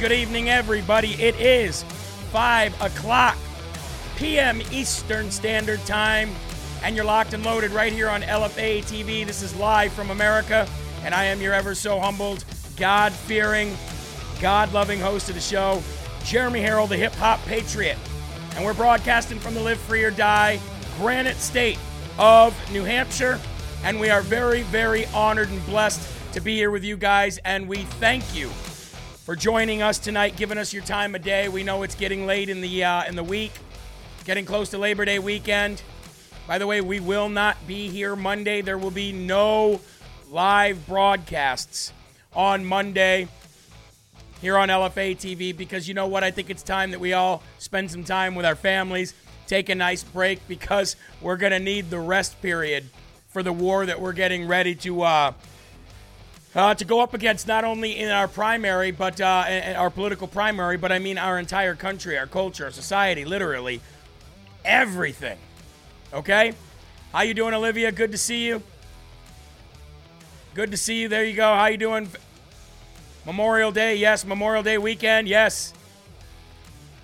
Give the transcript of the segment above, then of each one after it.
Good evening, everybody. It is 5 o'clock p.m. Eastern Standard Time, and you're locked and loaded right here on LFA TV. This is live from America, and I am your ever so humbled, God fearing, God loving host of the show, Jeremy Herrell, the hip hop patriot. And we're broadcasting from the Live Free or Die Granite State of New Hampshire. And we are very, very honored and blessed to be here with you guys. And we thank you for joining us tonight, giving us your time of day. We know it's getting late in the uh, in the week, getting close to Labor Day weekend. By the way, we will not be here Monday. There will be no live broadcasts on Monday here on LFA TV because you know what? I think it's time that we all spend some time with our families, take a nice break because we're going to need the rest period for the war that we're getting ready to uh, uh, to go up against not only in our primary, but uh, our political primary, but I mean our entire country, our culture, our society, literally everything. Okay, how you doing, Olivia? Good to see you. Good to see you. There you go. How you doing? Memorial Day, yes. Memorial Day weekend, yes.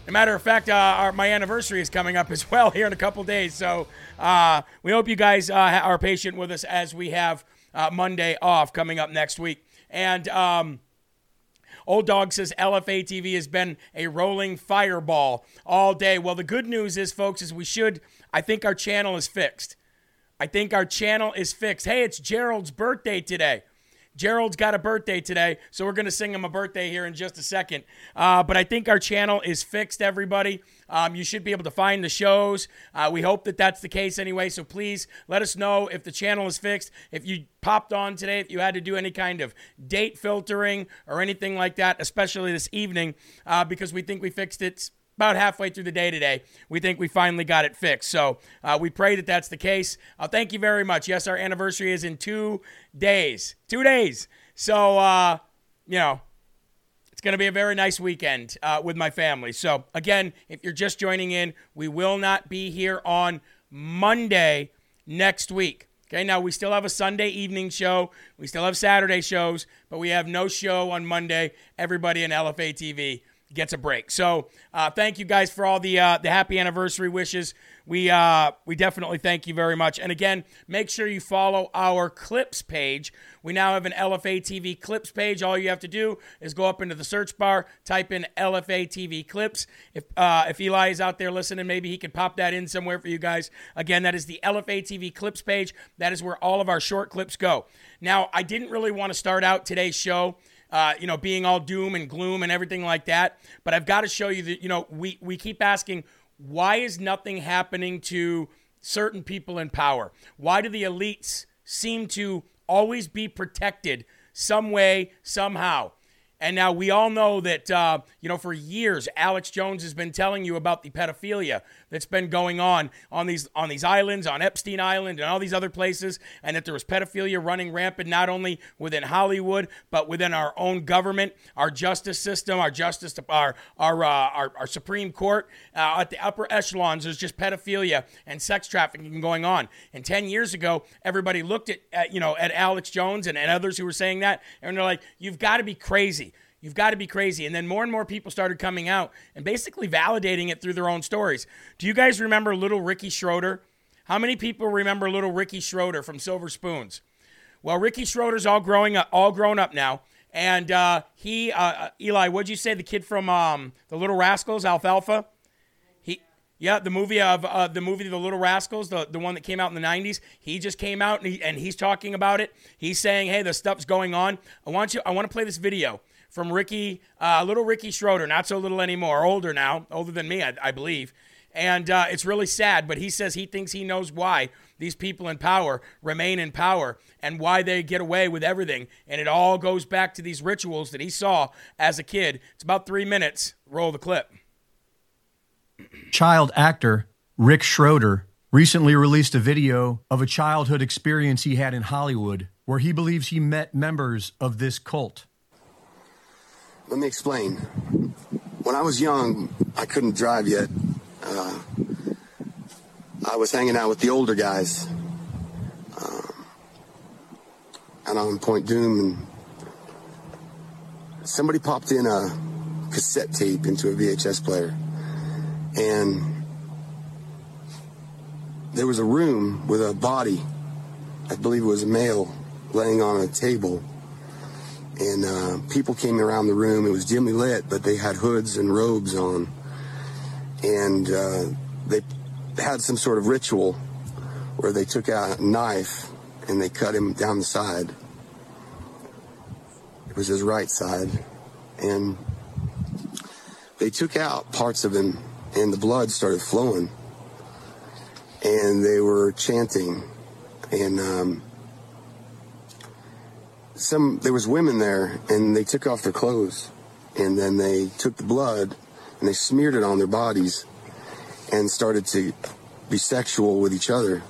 As a matter of fact, uh, our, my anniversary is coming up as well here in a couple days. So uh, we hope you guys uh, are patient with us as we have uh, Monday off coming up next week. And um, Old Dog says LFA TV has been a rolling fireball all day. Well, the good news is, folks, is we should, I think our channel is fixed. I think our channel is fixed. Hey, it's Gerald's birthday today. Gerald's got a birthday today, so we're going to sing him a birthday here in just a second. Uh, but I think our channel is fixed, everybody. Um, you should be able to find the shows. Uh, we hope that that's the case anyway, so please let us know if the channel is fixed. If you popped on today, if you had to do any kind of date filtering or anything like that, especially this evening, uh, because we think we fixed it about halfway through the day today. We think we finally got it fixed. So uh, we pray that that's the case. Uh, thank you very much. Yes, our anniversary is in two days. Two days. So, uh, you know, it's going to be a very nice weekend uh, with my family. So, again, if you're just joining in, we will not be here on Monday next week. Okay, now we still have a Sunday evening show. We still have Saturday shows, but we have no show on Monday. Everybody in LFA TV gets a break. So uh, thank you guys for all the uh, the happy anniversary wishes. We uh, we definitely thank you very much. And again, make sure you follow our clips page. We now have an LFA TV clips page. All you have to do is go up into the search bar, type in LFA TV clips. If uh, if Eli is out there listening, maybe he could pop that in somewhere for you guys. Again, that is the LFA TV clips page. That is where all of our short clips go. Now, I didn't really want to start out today's show uh, you know, being all doom and gloom and everything like that. But I've got to show you that, you know, we, we keep asking, why is nothing happening to certain people in power? Why do the elites seem to always be protected some way, somehow? And now we all know that, uh, you know, for years, Alex Jones has been telling you about the pedophilia that's been going on on these on these islands, on Epstein Island, and all these other places, and that there was pedophilia running rampant not only within Hollywood but within our own government, our justice system, our justice, our our uh, our, our, Supreme Court, uh, at the upper echelons. There's just pedophilia and sex trafficking going on. And ten years ago, everybody looked at, at you know at Alex Jones and, and others who were saying that, and they're like, "You've got to be crazy." You've got to be crazy. And then more and more people started coming out and basically validating it through their own stories. Do you guys remember little Ricky Schroeder? How many people remember little Ricky Schroeder from Silver Spoons? Well, Ricky Schroeder's all growing up, all grown up now, and uh, he, uh, uh Eli, what'd you say? The kid from um, the Little Rascals, Alfalfa. He, yeah, the movie of uh, the movie The Little Rascals, the, the one that came out in the '90s. He just came out and, he, and he's talking about it. He's saying, "Hey, the stuff's going on. I want you. I want to play this video." From Ricky, uh, little Ricky Schroeder, not so little anymore, older now, older than me, I, I believe. And uh, it's really sad, but he says he thinks he knows why these people in power remain in power and why they get away with everything. And it all goes back to these rituals that he saw as a kid. It's about three minutes. Roll the clip. Child actor Rick Schroeder recently released a video of a childhood experience he had in Hollywood where he believes he met members of this cult. Let me explain. When I was young, I couldn't drive yet. Uh, I was hanging out with the older guys. Um, and on Point Dume, and somebody popped in a cassette tape into a VHS player. And there was a room with a body, I believe it was a male, laying on a table and uh, people came around the room. It was dimly lit, but they had hoods and robes on, and uh, they had some sort of ritual where they took out a knife and they cut him down the side. It was his right side, and they took out parts of him, and the blood started flowing, and they were chanting, and um, some there was women there and they took off their clothes and then they took the blood and they smeared it on their bodies and started to be sexual with each other.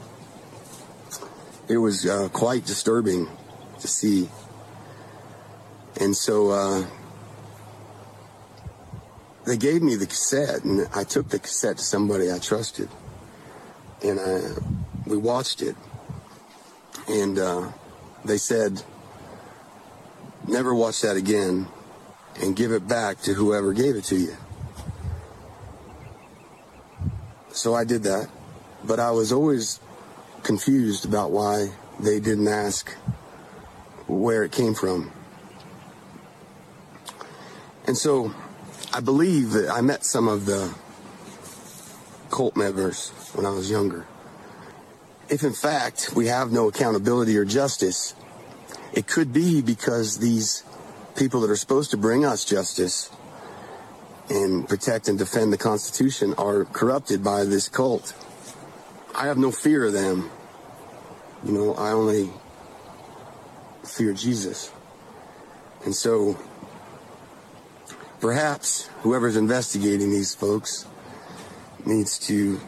It was uh, quite disturbing to see. And so uh, they gave me the cassette and i took the cassette to somebody i trusted and I, we watched it. And uh, they said never watch that again and give it back to whoever gave it to you. So I did that, but I was always confused about why they didn't ask where it came from. And so I believe that I met some of the cult members when I was younger. If in fact we have no accountability or justice, it could be because these people that are supposed to bring us justice and protect and defend the Constitution are corrupted by this cult. I have no fear of them. You know, I only fear Jesus. And so perhaps whoever's investigating these folks needs to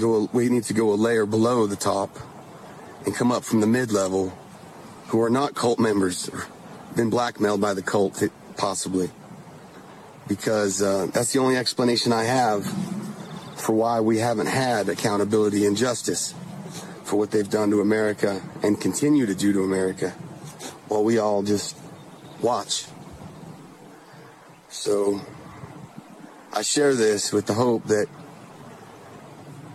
go, we need to go a layer below the top and come up from the mid level who are not cult members been blackmailed by the cult, possibly. Because uh, that's the only explanation I have for why we haven't had accountability and justice for what they've done to America and continue to do to America while we all just watch. So I share this with the hope that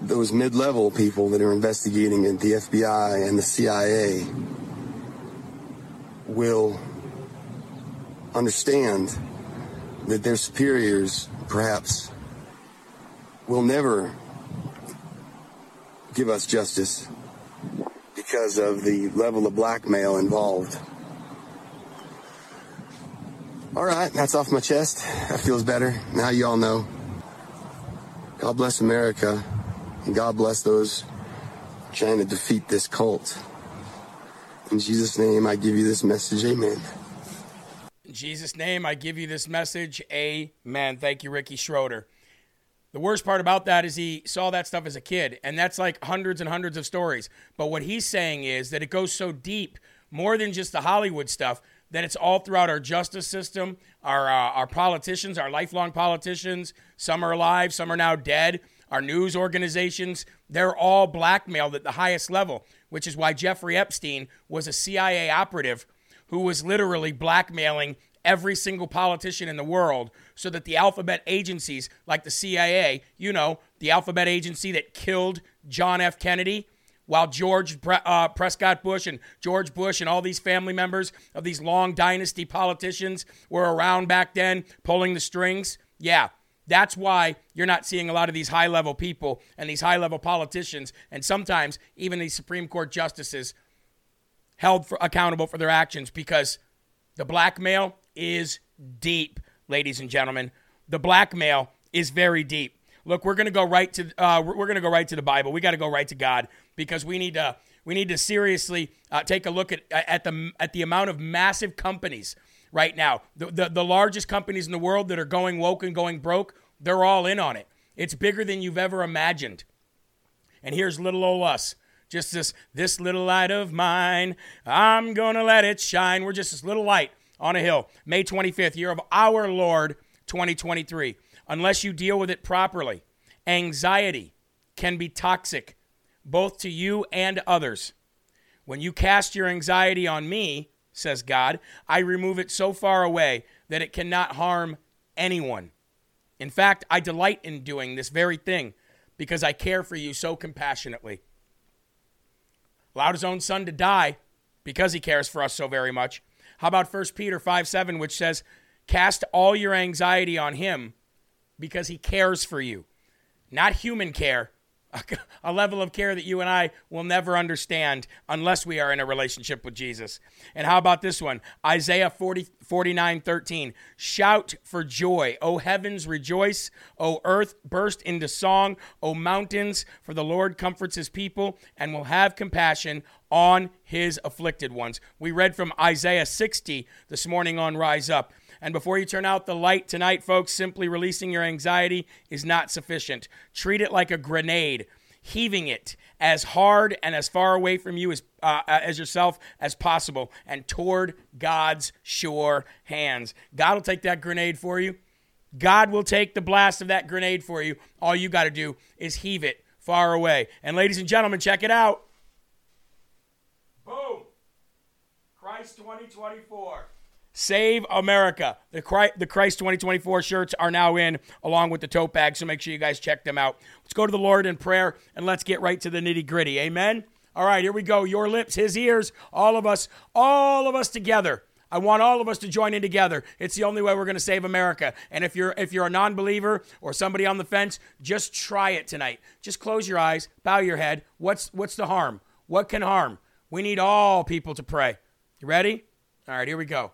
those mid level people that are investigating at the FBI and the CIA will understand that their superiors perhaps will never give us justice because of the level of blackmail involved. All right, that's off my chest. That feels better. Now you all know. God bless America, and God bless those trying to defeat this cult. In Jesus' name, I give you this message. Amen. In Jesus' name, I give you this message. Amen. Thank you, Ricky Schroeder. The worst part about that is he saw that stuff as a kid, and that's like hundreds and hundreds of stories. But what he's saying is that it goes so deep, more than just the Hollywood stuff, that it's all throughout our justice system, our uh, our politicians, our lifelong politicians. Some are alive, some are now dead. Our news organizations, they're all blackmailed at the highest level which is why Jeffrey Epstein was a CIA operative who was literally blackmailing every single politician in the world so that the alphabet agencies like the CIA, you know, the alphabet agency that killed John F. Kennedy, while George uh, Prescott Bush and George Bush and all these family members of these long dynasty politicians were around back then pulling the strings. Yeah, that's why you're not seeing a lot of these high level people and these high level politicians and sometimes even these Supreme Court justices held for, accountable for their actions because the blackmail is deep, ladies and gentlemen. The blackmail is very deep. Look, we're going to go right to uh, we're to go right to the Bible. We got to go right to God because we need to we need to seriously uh, take a look at at the at the amount of massive companies right now. The, the the largest companies in the world that are going woke and going broke, they're all in on it. It's bigger than you've ever imagined. And here's little old us. Just this this little light of mine. I'm gonna let it shine. We're just this little light on a hill. May 25th, year of our Lord 2023 unless you deal with it properly. Anxiety can be toxic, both to you and others. When you cast your anxiety on me, says God, I remove it so far away that it cannot harm anyone. In fact, I delight in doing this very thing because I care for you so compassionately. Allowed his own son to die because he cares for us so very much. How about 1 Peter 5 7, which says, Cast all your anxiety on him because he cares for you. Not human care, a level of care that you and I will never understand unless we are in a relationship with Jesus. And how about this one? Isaiah 40, 49 13. Shout for joy, O heavens, rejoice, O earth, burst into song, O mountains, for the Lord comforts his people and will have compassion on his afflicted ones. We read from Isaiah 60 this morning on Rise Up. And before you turn out the light tonight, folks, simply releasing your anxiety is not sufficient. Treat it like a grenade, heaving it as hard and as far away from you as, uh, uh, as yourself as possible and toward God's sure hands. God will take that grenade for you. God will take the blast of that grenade for you. All you got to do is heave it far away. And ladies and gentlemen, check it out. Boom. Christ 2024. Save America. The Christ, the Christ 2024 shirts are now in along with the tote bag, so make sure you guys check them out. Let's go to the Lord in prayer and let's get right to the nitty gritty. Amen. All right, here we go. Your lips, his ears, all of us, all of us together. I want all of us to join in together. It's the only way we're going to save America. And if you're if you're a non-believer or somebody on the fence, just try it tonight. Just close your eyes, bow your head. What's what's the harm? What can harm? We need all people to pray. You ready? All right, here we go.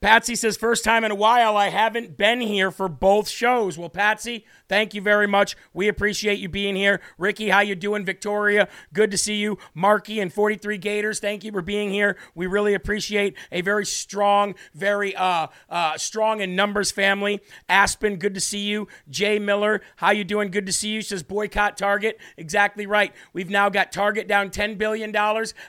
Patsy says, first time in a while, I haven't been here for both shows. Well, Patsy, thank you very much. We appreciate you being here. Ricky, how you doing? Victoria, good to see you. Marky and 43 Gators, thank you for being here. We really appreciate a very strong, very uh, uh, strong in numbers family. Aspen, good to see you. Jay Miller, how you doing? Good to see you. Says boycott Target. Exactly right. We've now got Target down $10 billion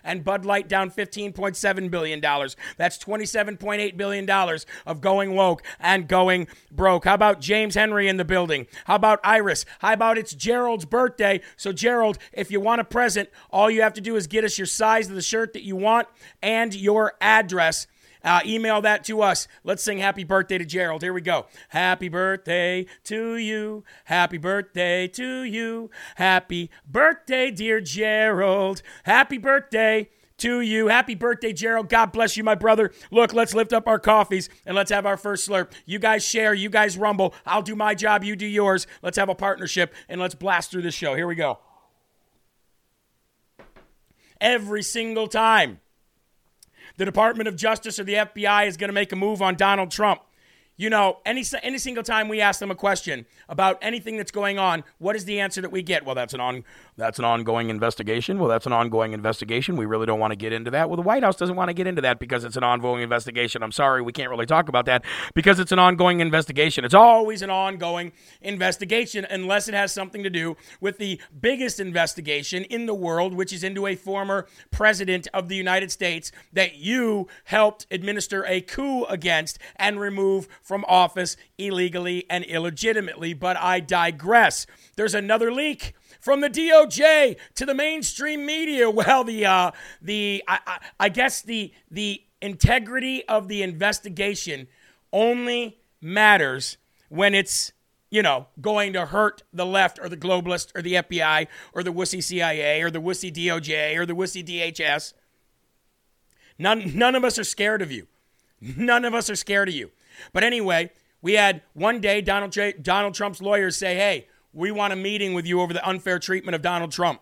and Bud Light down $15.7 billion. That's $27.8 billion dollars of going woke and going broke. How about James Henry in the building? How about Iris? How about it's Gerald's birthday? So, Gerald, if you want a present, all you have to do is get us your size of the shirt that you want and your address. Uh, email that to us. Let's sing happy birthday to Gerald. Here we go. Happy birthday to you. Happy birthday to you. Happy birthday, dear Gerald. Happy birthday to you. Happy birthday, Gerald. God bless you, my brother. Look, let's lift up our coffees and let's have our first slurp. You guys share, you guys rumble. I'll do my job, you do yours. Let's have a partnership and let's blast through this show. Here we go. Every single time the Department of Justice or the FBI is going to make a move on Donald Trump, you know, any any single time we ask them a question about anything that's going on, what is the answer that we get? Well, that's an on That's an ongoing investigation. Well, that's an ongoing investigation. We really don't want to get into that. Well, the White House doesn't want to get into that because it's an ongoing investigation. I'm sorry, we can't really talk about that because it's an ongoing investigation. It's always an ongoing investigation unless it has something to do with the biggest investigation in the world, which is into a former president of the United States that you helped administer a coup against and remove from office illegally and illegitimately. But I digress. There's another leak from the DOJ to the mainstream media. Well, the uh, the I, I, I guess the the integrity of the investigation only matters when it's you know going to hurt the left or the globalist or the FBI or the wussy CIA or the wussy DOJ or the wussy DHS. None none of us are scared of you. None of us are scared of you. But anyway, we had one day Donald J- Donald Trump's lawyers say, "Hey, we want a meeting with you over the unfair treatment of Donald Trump.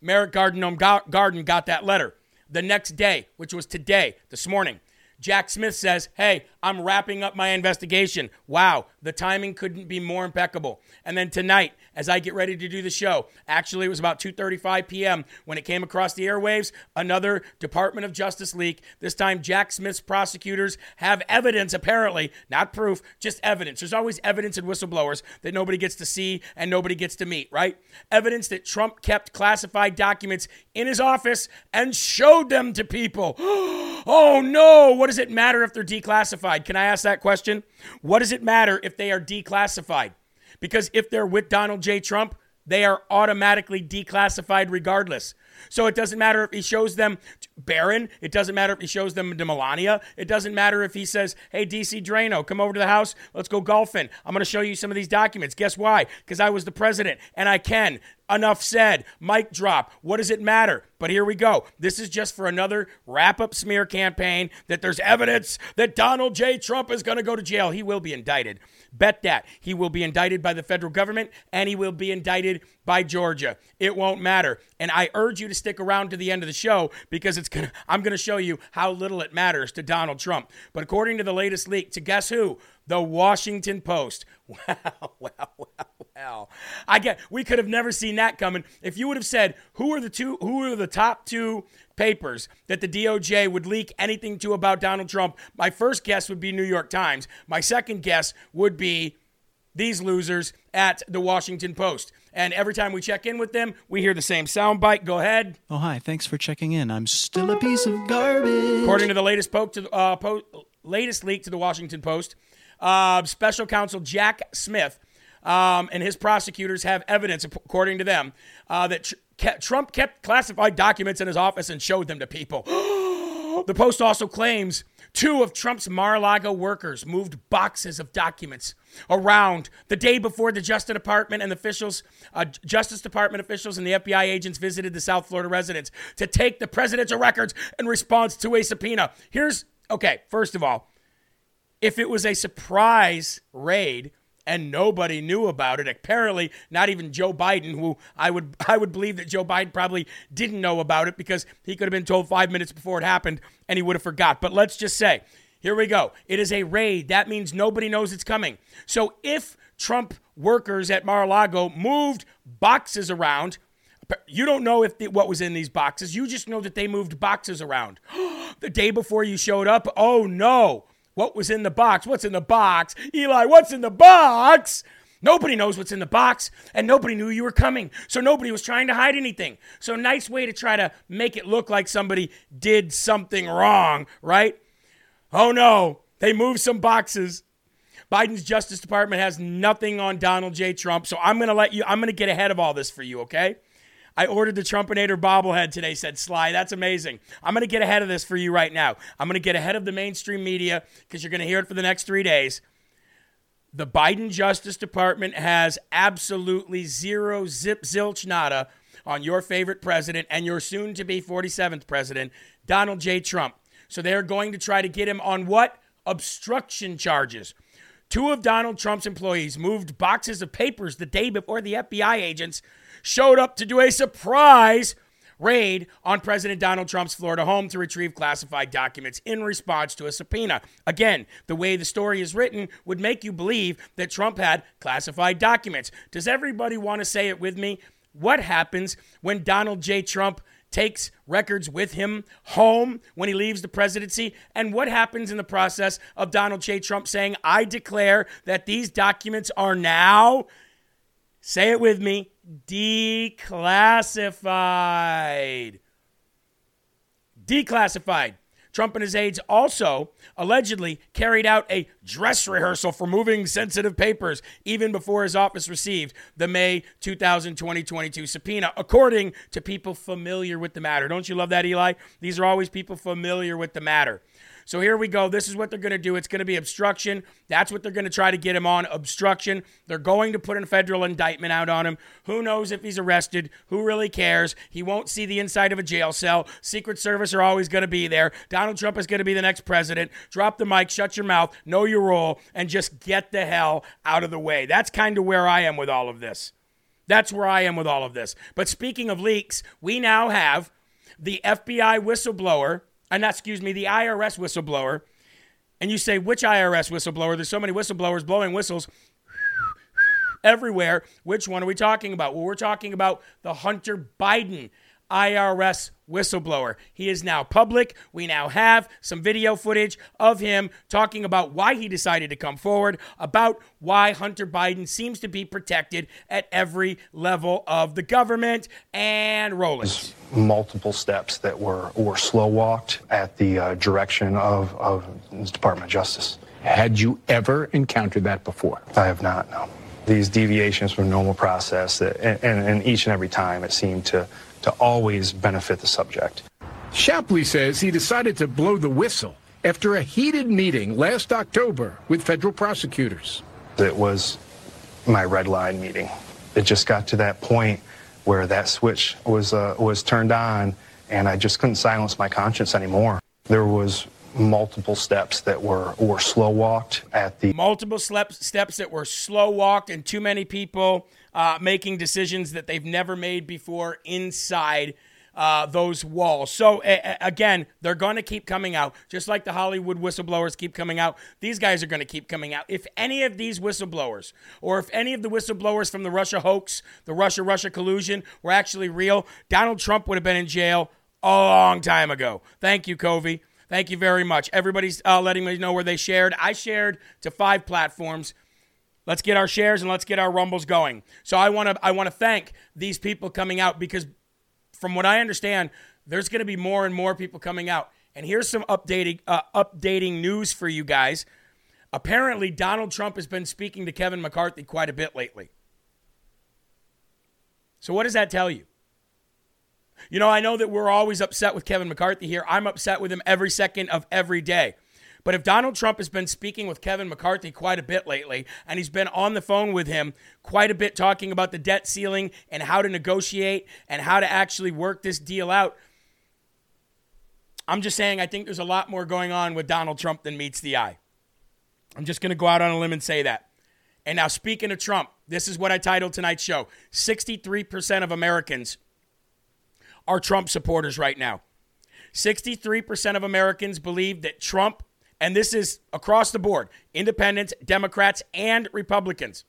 Merrick Garland, um, Garland got that letter. The next day, which was today, this morning, Jack Smith says, Hey, I'm wrapping up my investigation. Wow, the timing couldn't be more impeccable. And then tonight, as I get ready to do the show, actually it was about 2:35 p.m. when it came across the airwaves, another Department of Justice leak. This time Jack Smith's prosecutors have evidence apparently, not proof, just evidence. There's always evidence in whistleblowers that nobody gets to see and nobody gets to meet, right? Evidence that Trump kept classified documents in his office and showed them to people. oh no, what does it matter if they're declassified? Can I ask that question? What does it matter if they are declassified? Because if they're with Donald J. Trump, they are automatically declassified regardless. So it doesn't matter if he shows them Barron. It doesn't matter if he shows them to Melania. It doesn't matter if he says, hey, DC Draino, come over to the house. Let's go golfing. I'm going to show you some of these documents. Guess why? Because I was the president and I can. Enough said. Mic drop. What does it matter? But here we go. This is just for another wrap up smear campaign that there's evidence that Donald J. Trump is going to go to jail. He will be indicted. Bet that. He will be indicted by the federal government and he will be indicted by Georgia. It won't matter. And I urge you to stick around to the end of the show because it's gonna I'm gonna show you how little it matters to Donald Trump. But according to the latest leak, to guess who? The Washington Post. Wow, wow, wow, wow. I get we could have never seen that coming. If you would have said who are the two who are the top two papers that the DOJ would leak anything to about Donald Trump, my first guess would be New York Times. My second guess would be these losers at the Washington Post. And every time we check in with them, we hear the same soundbite. Go ahead. Oh, hi. Thanks for checking in. I'm still a piece of garbage. According to the latest, poke to, uh, po- latest leak to the Washington Post, uh, special counsel Jack Smith um, and his prosecutors have evidence, according to them, uh, that tr- Trump kept classified documents in his office and showed them to people. the Post also claims Two of Trump's Mar a Lago workers moved boxes of documents around the day before the Justice Department and officials, uh, Justice Department officials and the FBI agents visited the South Florida residence to take the presidential records in response to a subpoena. Here's okay, first of all, if it was a surprise raid, and nobody knew about it. Apparently, not even Joe Biden, who I would I would believe that Joe Biden probably didn't know about it because he could have been told 5 minutes before it happened and he would have forgot. But let's just say, here we go. It is a raid. That means nobody knows it's coming. So if Trump workers at Mar-a-Lago moved boxes around, you don't know if the, what was in these boxes. You just know that they moved boxes around. the day before you showed up, oh no. What was in the box? What's in the box? Eli, what's in the box? Nobody knows what's in the box, and nobody knew you were coming. So nobody was trying to hide anything. So, nice way to try to make it look like somebody did something wrong, right? Oh no, they moved some boxes. Biden's Justice Department has nothing on Donald J. Trump. So, I'm going to let you, I'm going to get ahead of all this for you, okay? I ordered the Trumpinator bobblehead today, said Sly. That's amazing. I'm going to get ahead of this for you right now. I'm going to get ahead of the mainstream media because you're going to hear it for the next three days. The Biden Justice Department has absolutely zero zip zilch nada on your favorite president and your soon to be 47th president, Donald J. Trump. So they're going to try to get him on what? Obstruction charges. Two of Donald Trump's employees moved boxes of papers the day before the FBI agents showed up to do a surprise raid on President Donald Trump's Florida home to retrieve classified documents in response to a subpoena. Again, the way the story is written would make you believe that Trump had classified documents. Does everybody want to say it with me? What happens when Donald J. Trump takes records with him home when he leaves the presidency? And what happens in the process of Donald J. Trump saying, I declare that these documents are now, say it with me, declassified? Declassified. Trump and his aides also allegedly carried out a dress rehearsal for moving sensitive papers even before his office received the May 2022 subpoena, according to people familiar with the matter. Don't you love that, Eli? These are always people familiar with the matter. So here we go. This is what they're going to do. It's going to be obstruction. That's what they're going to try to get him on obstruction. They're going to put a federal indictment out on him. Who knows if he's arrested? Who really cares? He won't see the inside of a jail cell. Secret Service are always going to be there. Donald Trump is going to be the next president. Drop the mic, shut your mouth, know your role, and just get the hell out of the way. That's kind of where I am with all of this. That's where I am with all of this. But speaking of leaks, we now have the FBI whistleblower and not, excuse me, the IRS whistleblower, and you say, which IRS whistleblower? There's so many whistleblowers blowing whistles everywhere. Which one are we talking about? Well, we're talking about the Hunter Biden IRS whistleblower. He is now public. We now have some video footage of him talking about why he decided to come forward, about why Hunter Biden seems to be protected at every level of the government, and rolling. Multiple steps that were, were slow walked at the uh, direction of, of the Department of Justice. Had you ever encountered that before? I have not, no. These deviations from normal process, that, and, and, and each and every time it seemed to to always benefit the subject. Shapley says he decided to blow the whistle after a heated meeting last October with federal prosecutors. It was my red line meeting. It just got to that point where that switch was uh, was turned on, and I just couldn't silence my conscience anymore. There was multiple steps that were were slow walked at the multiple steps steps that were slow walked, and too many people uh, making decisions that they've never made before inside uh, those walls. So, a- again, they're going to keep coming out, just like the Hollywood whistleblowers keep coming out. These guys are going to keep coming out. If any of these whistleblowers, or if any of the whistleblowers from the Russia hoax, the Russia Russia collusion, were actually real, Donald Trump would have been in jail a long time ago. Thank you, Covey. Thank you very much. Everybody's uh, letting me know where they shared. I shared to five platforms. Let's get our shares and let's get our rumbles going. So I want to I want to thank these people coming out because from what I understand, there's going to be more and more people coming out. And here's some updating uh, updating news for you guys. Apparently, Donald Trump has been speaking to Kevin McCarthy quite a bit lately. So what does that tell you? You know, I know that we're always upset with Kevin McCarthy here. I'm upset with him every second of every day. But if Donald Trump has been speaking with Kevin McCarthy quite a bit lately, and he's been on the phone with him quite a bit talking about the debt ceiling and how to negotiate and how to actually work this deal out, I'm just saying I think there's a lot more going on with Donald Trump than meets the eye. I'm just going to go out on a limb and say that. And now, speaking of Trump, this is what I titled tonight's show 63% of Americans are Trump supporters right now. 63% of Americans believe that Trump and this is across the board independents, Democrats, and Republicans.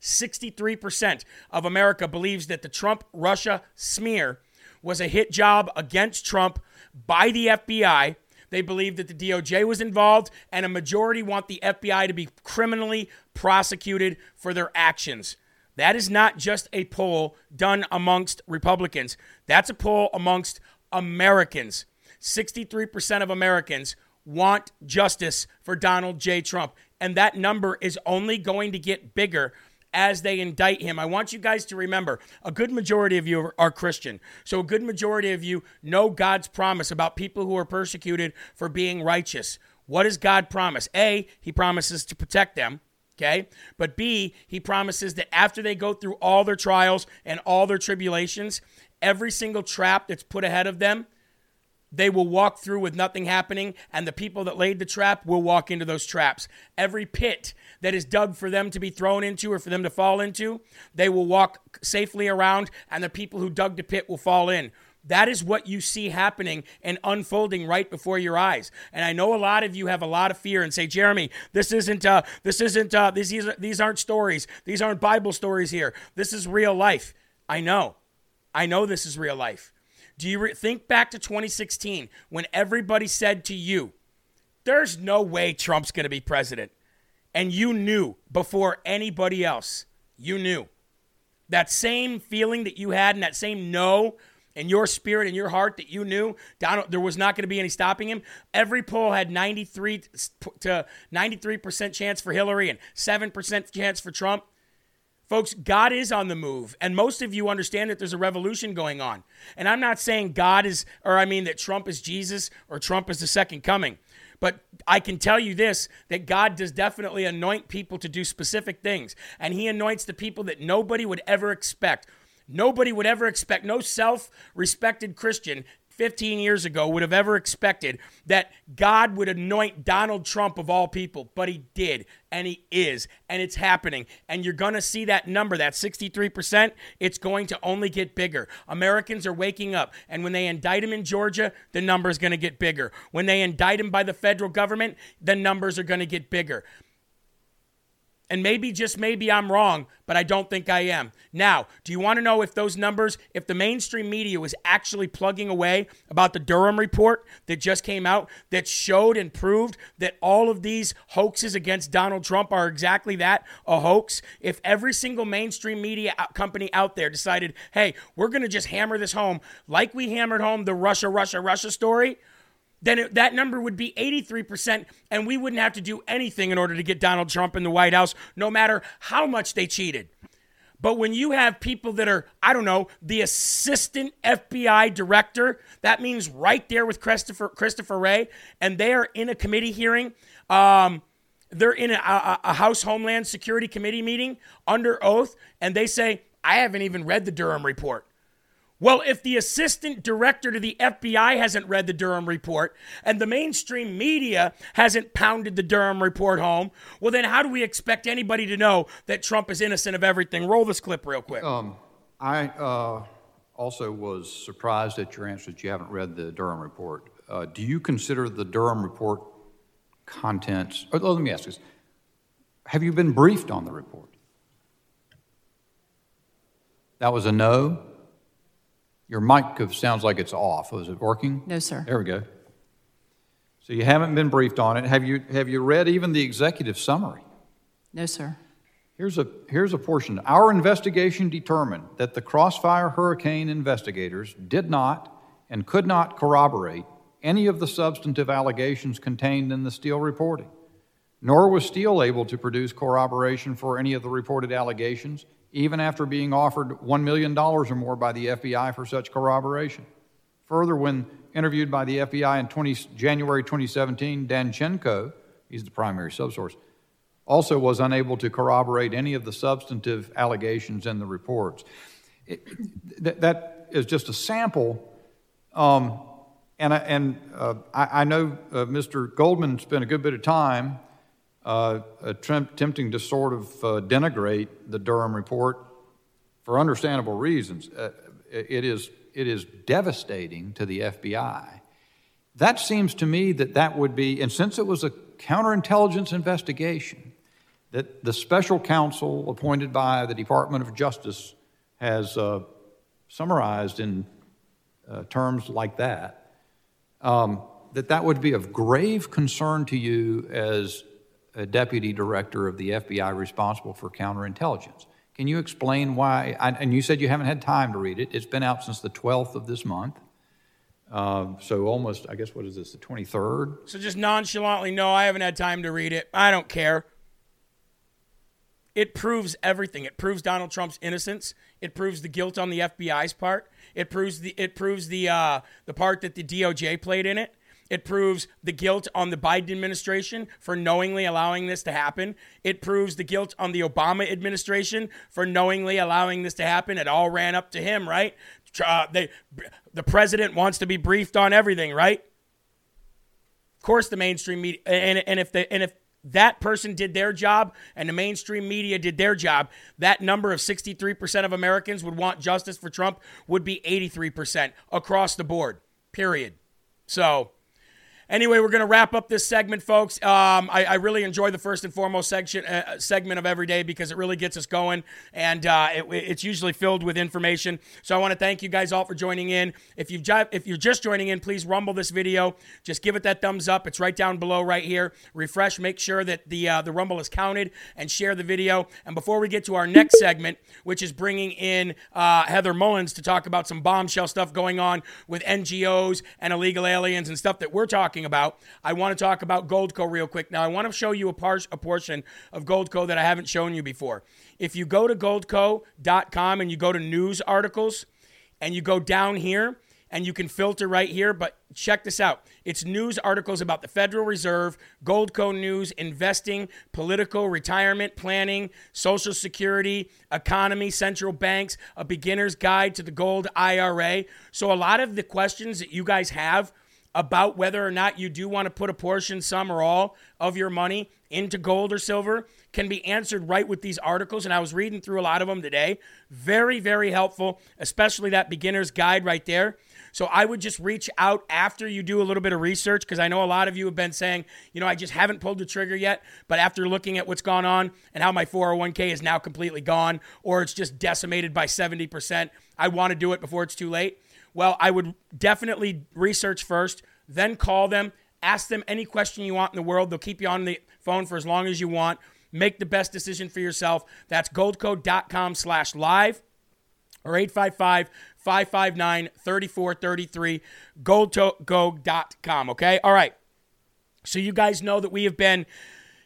63% of America believes that the Trump Russia smear was a hit job against Trump by the FBI. They believe that the DOJ was involved, and a majority want the FBI to be criminally prosecuted for their actions. That is not just a poll done amongst Republicans, that's a poll amongst Americans. 63% of Americans want justice for Donald J. Trump. And that number is only going to get bigger as they indict him. I want you guys to remember a good majority of you are, Christian. So, a good majority of you know God's promise about people who are persecuted for being righteous. What does God promise? A, He promises to protect them. Okay. But B, He promises that after they go through all their trials and all their tribulations, every single trap that's put ahead of them they will walk through with nothing happening, and the people that laid the trap will walk into those traps. Every pit that is dug for them to be thrown into or for them to fall into, they will walk safely around, and the people who dug the pit will fall in. That is what you see happening and unfolding right before your eyes. And I know a lot of you have a lot of fear and say, Jeremy, this isn't, uh, this isn't, uh, these, these, these aren't stories. These aren't Bible stories here. This is real life. I know. I know this is real life. Do you re- think back to 2016 when everybody said to you, there's no way Trump's going to be president? And you knew before anybody else, you knew. That same feeling that you had and that same no in your spirit and your heart that you knew Donald, there was not going to be any stopping him. Every poll had 93 to 93% chance for Hillary and 7% chance for Trump. Folks, God is on the move, and most of you understand that there's a revolution going on. And I'm not saying God is, or I mean that Trump is Jesus or Trump is the second coming. But I can tell you this that God does definitely anoint people to do specific things. And He anoints the people that nobody would ever expect. Nobody would ever expect, no self respected Christian 15 years ago would have ever expected that God would anoint Donald Trump of all people, but he did, and he is, and it's happening. And you're going to see that number, that 63%, it's going to only get bigger. Americans are waking up, and when they indict him in Georgia, the number is going to get bigger. When they indict him by the federal government, the numbers are going to get bigger. And maybe, just maybe, I'm wrong, but I don't think I am. Now, do you want to know if those numbers, if the mainstream media was actually plugging away about the Durham report that just came out that showed and proved that all of these hoaxes against Donald Trump are exactly that a hoax? If every single mainstream media company out there decided, hey, we're going to just hammer this home like we hammered home the Russia, Russia, Russia story, then it, that number would be 83%, and we wouldn't have to do anything in order to get Donald Trump in the White House, no matter how much they cheated. But when you have people that are, I don't know, the assistant FBI director, that means right there with Christopher Christopher Wray, and they are in a committee hearing. Um, they're in a, a, a House Homeland Security Committee meeting under oath, and they say, I haven't even read the Durham report. Well, if the assistant director to the FBI hasn't read the Durham report and the mainstream media hasn't pounded the Durham report home, well, then how do we expect anybody to know that Trump is innocent of everything? Roll this clip real quick. Um, I uh, also was surprised at your answer that you haven't read the Durham report. Uh, do you consider the Durham report contents? Oh, let me ask this: Have you been briefed on the report? That was a no. Your mic sounds like it's off. Oh, was it working? No, sir. There we go. So you haven't been briefed on it. Have you, have you read even the executive summary? No, sir. Here's a, here's a portion. Our investigation determined that the Crossfire Hurricane investigators did not and could not corroborate any of the substantive allegations contained in the Steele reporting. Nor was Steele able to produce corroboration for any of the reported allegations, even after being offered $1 million or more by the FBI for such corroboration. Further, when interviewed by the FBI in 20, January 2017, Danchenko, he's the primary subsource, also was unable to corroborate any of the substantive allegations in the reports. It, that, is just a sample. Um, and and uh, I, I, know uh, Mr. Goldman spent a good bit of time uh, attempting to sort of uh, denigrate the Durham report for understandable reasons. Uh, it, is, it is devastating to the FBI. That seems to me that that would be, and since it was a counterintelligence investigation, that the special counsel appointed by the Department of Justice has uh, summarized in uh, terms like that, um, that that would be of grave concern to you as a deputy director of the FBI responsible for counterintelligence. Can you explain why? and you said you haven't had time to read it. It's been out since the 12th of this month. Uh, so almost, I guess, what is this, the 23rd? So just nonchalantly, no, I haven't had time to read it. I don't care. It proves everything. It proves Donald Trump's innocence. It proves the guilt on the FBI's part. It proves the it proves the uh, the part that the DOJ played in it. It proves the guilt on the Biden administration for knowingly allowing this to happen. It proves the guilt on the Obama administration for knowingly allowing this to happen. It all ran up to him, right? Uh, they, the president wants to be briefed on everything, right? Of course, the mainstream media, and, and if the and if that person did their job and the mainstream media did their job, that number of 63% of Americans would want justice for Trump would be 83% across the board. Period. So Anyway, we're going to wrap up this segment, folks. Um, I, I, really enjoy the first and foremost section uh, segment of every day because it really gets us going, and uh, it, it's usually filled with information. So I want to thank you guys all for joining in. If you've if you're just joining in, please rumble this video. Just give it that thumbs up. It's right down below, right here. Refresh. Make sure that the uh, the rumble is counted, and share the video. And before we get to our next segment, which is bringing in uh, Heather Mullins to talk about some bombshell stuff going on with NGOs and illegal aliens and stuff that we're talking talking about. I want to talk about Goldco real quick. Now, I want to show you a, par- a portion of Goldco that I haven't shown you before. If you go to goldco.com and you go to news articles and you go down here, and you can filter right here. But check this out it's news articles about the Federal Reserve, Goldco News, investing, political, retirement planning, Social Security, economy, central banks, a beginner's guide to the gold IRA. So, a lot of the questions that you guys have about whether or not you do want to put a portion, some or all of your money into gold or silver can be answered right with these articles. And I was reading through a lot of them today. Very, very helpful, especially that beginner's guide right there. So I would just reach out after you do a little bit of research because I know a lot of you have been saying, you know, I just haven't pulled the trigger yet. But after looking at what's gone on and how my 401k is now completely gone or it's just decimated by 70%, I want to do it before it's too late. Well, I would definitely research first, then call them, ask them any question you want in the world. They'll keep you on the phone for as long as you want. Make the best decision for yourself. That's goldco.com slash live or 855 559 3433. Goldco.com. Okay. All right. So you guys know that we have been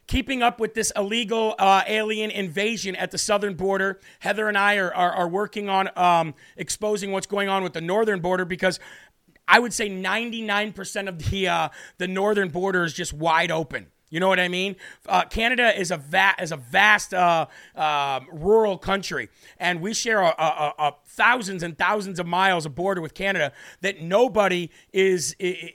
keeping up with this illegal uh, alien invasion at the southern border. Heather and I are, are, are working on um, exposing what's going on with the northern border because I would say 99% of the, uh, the northern border is just wide open. You know what I mean? Uh, Canada is a va- is a vast uh, uh, rural country, and we share a, a, a, thousands and thousands of miles of border with Canada that nobody is, is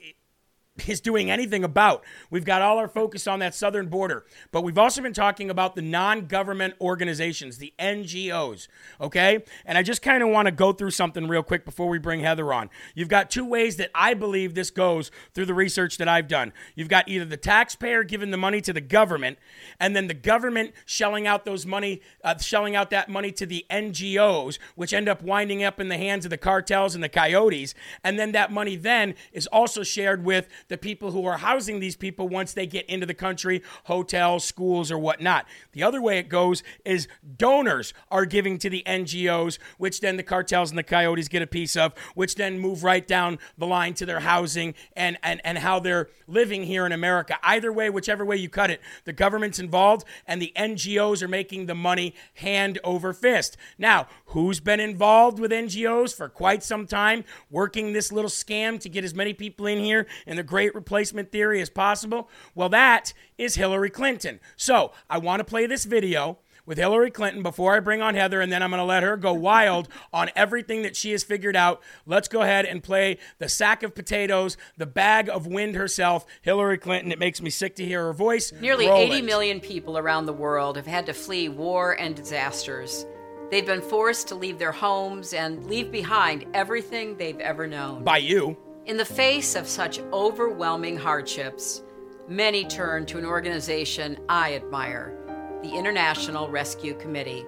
is doing anything about. We've got all our focus on that southern border, but we've also been talking about the non government organizations, the NGOs, okay? And I just kind of want to go through something real quick before we bring Heather on. You've got two ways that I believe this goes through the research that I've done. You've got either the taxpayer giving the money to the government, and then the government shelling out those money, uh, shelling out that money to the NGOs, which end up winding up in the hands of the cartels and the coyotes, and then that money then is also shared with the people who are housing these people once they get into the country, hotels, schools, or whatnot. The other way it goes is donors are giving to the NGOs, which then the cartels and the coyotes get a piece of, which then move right down the line to their housing and, and, and how they're living here in America. Either way, whichever way you cut it, the government's involved and the NGOs are making the money hand over fist. Now, who's been involved with NGOs for quite some time, working this little scam to get as many people in here in the great replacement theory as possible? Well, that is Hillary Clinton. So I want to play this video with Hillary Clinton before I bring on Heather, and then I'm going to let her go wild on everything that she has figured out. Let's go ahead and play the sack of potatoes, the bag of wind herself, Hillary Clinton. It makes me sick to hear her voice. Nearly Roll 80 it. million people around the world have had to flee war and disasters. They've been forced to leave their homes and leave behind everything they've ever known. By you. In the face of such overwhelming hardships, many turn to an organization I admire the International Rescue Committee.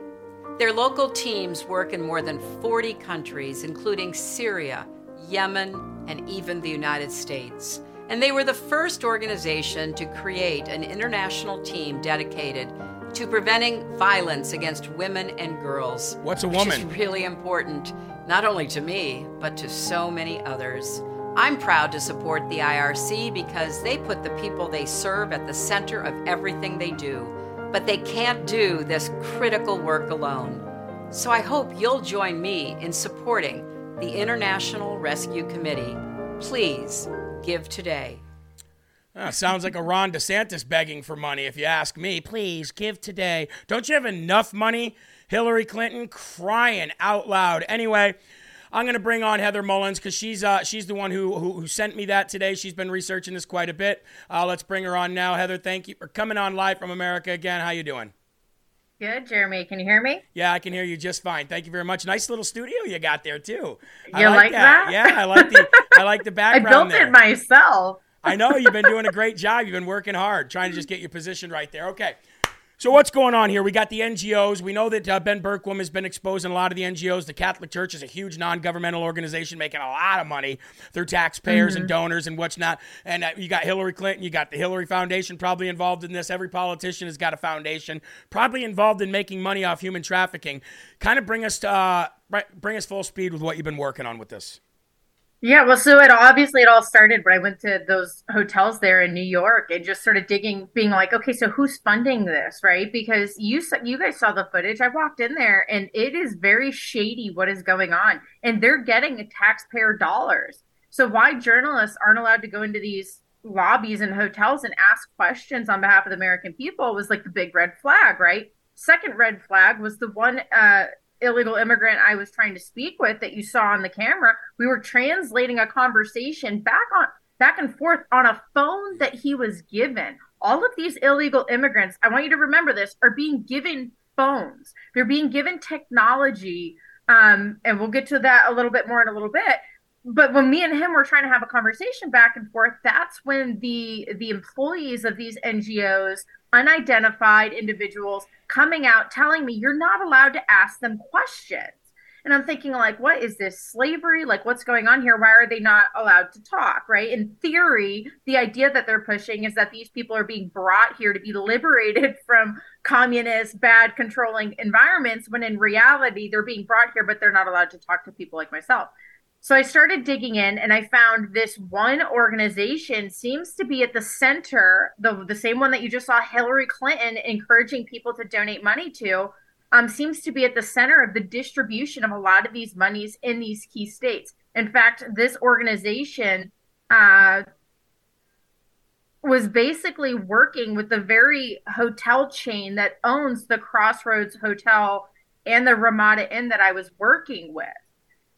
Their local teams work in more than 40 countries, including Syria, Yemen, and even the United States. And they were the first organization to create an international team dedicated to preventing violence against women and girls. What's a Which woman? is really important, not only to me, but to so many others. I'm proud to support the IRC because they put the people they serve at the center of everything they do. But they can't do this critical work alone. So I hope you'll join me in supporting the International Rescue Committee. Please give today. Ah, sounds like a Ron DeSantis begging for money, if you ask me. Please give today. Don't you have enough money? Hillary Clinton crying out loud. Anyway, I'm going to bring on Heather Mullins because she's uh, she's the one who, who, who sent me that today. She's been researching this quite a bit. Uh, let's bring her on now. Heather, thank you for coming on live from America again. How you doing? Good, Jeremy. Can you hear me? Yeah, I can hear you just fine. Thank you very much. Nice little studio you got there too. You like, like that? that? Yeah, I like the I like the background. I built there. it myself. I know you've been doing a great job. You've been working hard, trying to just get your position right there. Okay. So what's going on here? We got the NGOs. We know that uh, Ben Bergquam has been exposing a lot of the NGOs. The Catholic Church is a huge non-governmental organization making a lot of money through taxpayers mm-hmm. and donors and what's not. And uh, you got Hillary Clinton. You got the Hillary Foundation probably involved in this. Every politician has got a foundation probably involved in making money off human trafficking. Kind of bring us to uh, bring us full speed with what you've been working on with this. Yeah, well, so it obviously it all started when I went to those hotels there in New York and just started digging, being like, okay, so who's funding this, right? Because you saw, you guys saw the footage. I walked in there and it is very shady what is going on, and they're getting a taxpayer dollars. So why journalists aren't allowed to go into these lobbies and hotels and ask questions on behalf of the American people was like the big red flag, right? Second red flag was the one uh, illegal immigrant I was trying to speak with that you saw on the camera, we were translating a conversation back on back and forth on a phone that he was given. All of these illegal immigrants, I want you to remember this, are being given phones. They're being given technology. Um, and we'll get to that a little bit more in a little bit. But when me and him were trying to have a conversation back and forth, that's when the the employees of these NGOs, unidentified individuals, coming out telling me you're not allowed to ask them questions. And I'm thinking, like, what is this slavery? Like, what's going on here? Why are they not allowed to talk? Right. In theory, the idea that they're pushing is that these people are being brought here to be liberated from communist, bad, controlling environments, when in reality, they're being brought here, but they're not allowed to talk to people like myself. So I started digging in and I found this one organization seems to be at the center, the, the same one that you just saw Hillary Clinton encouraging people to donate money to, um, seems to be at the center of the distribution of a lot of these monies in these key states. In fact, this organization uh, was basically working with the very hotel chain that owns the Crossroads Hotel and the Ramada Inn that I was working with.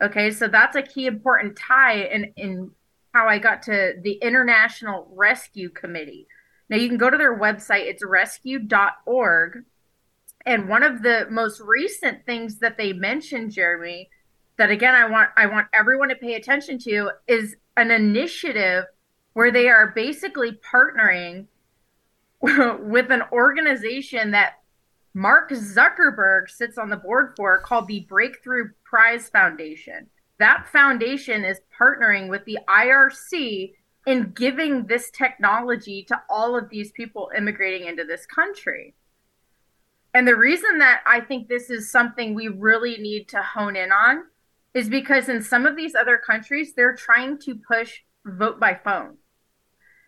Okay, so that's a key important tie in, in how I got to the International Rescue Committee. Now you can go to their website, it's rescue.org. And one of the most recent things that they mentioned, Jeremy, that again I want I want everyone to pay attention to is an initiative where they are basically partnering with an organization that Mark Zuckerberg sits on the board for called the Breakthrough Prize Foundation. That foundation is partnering with the IRC in giving this technology to all of these people immigrating into this country. And the reason that I think this is something we really need to hone in on is because in some of these other countries, they're trying to push vote by phone.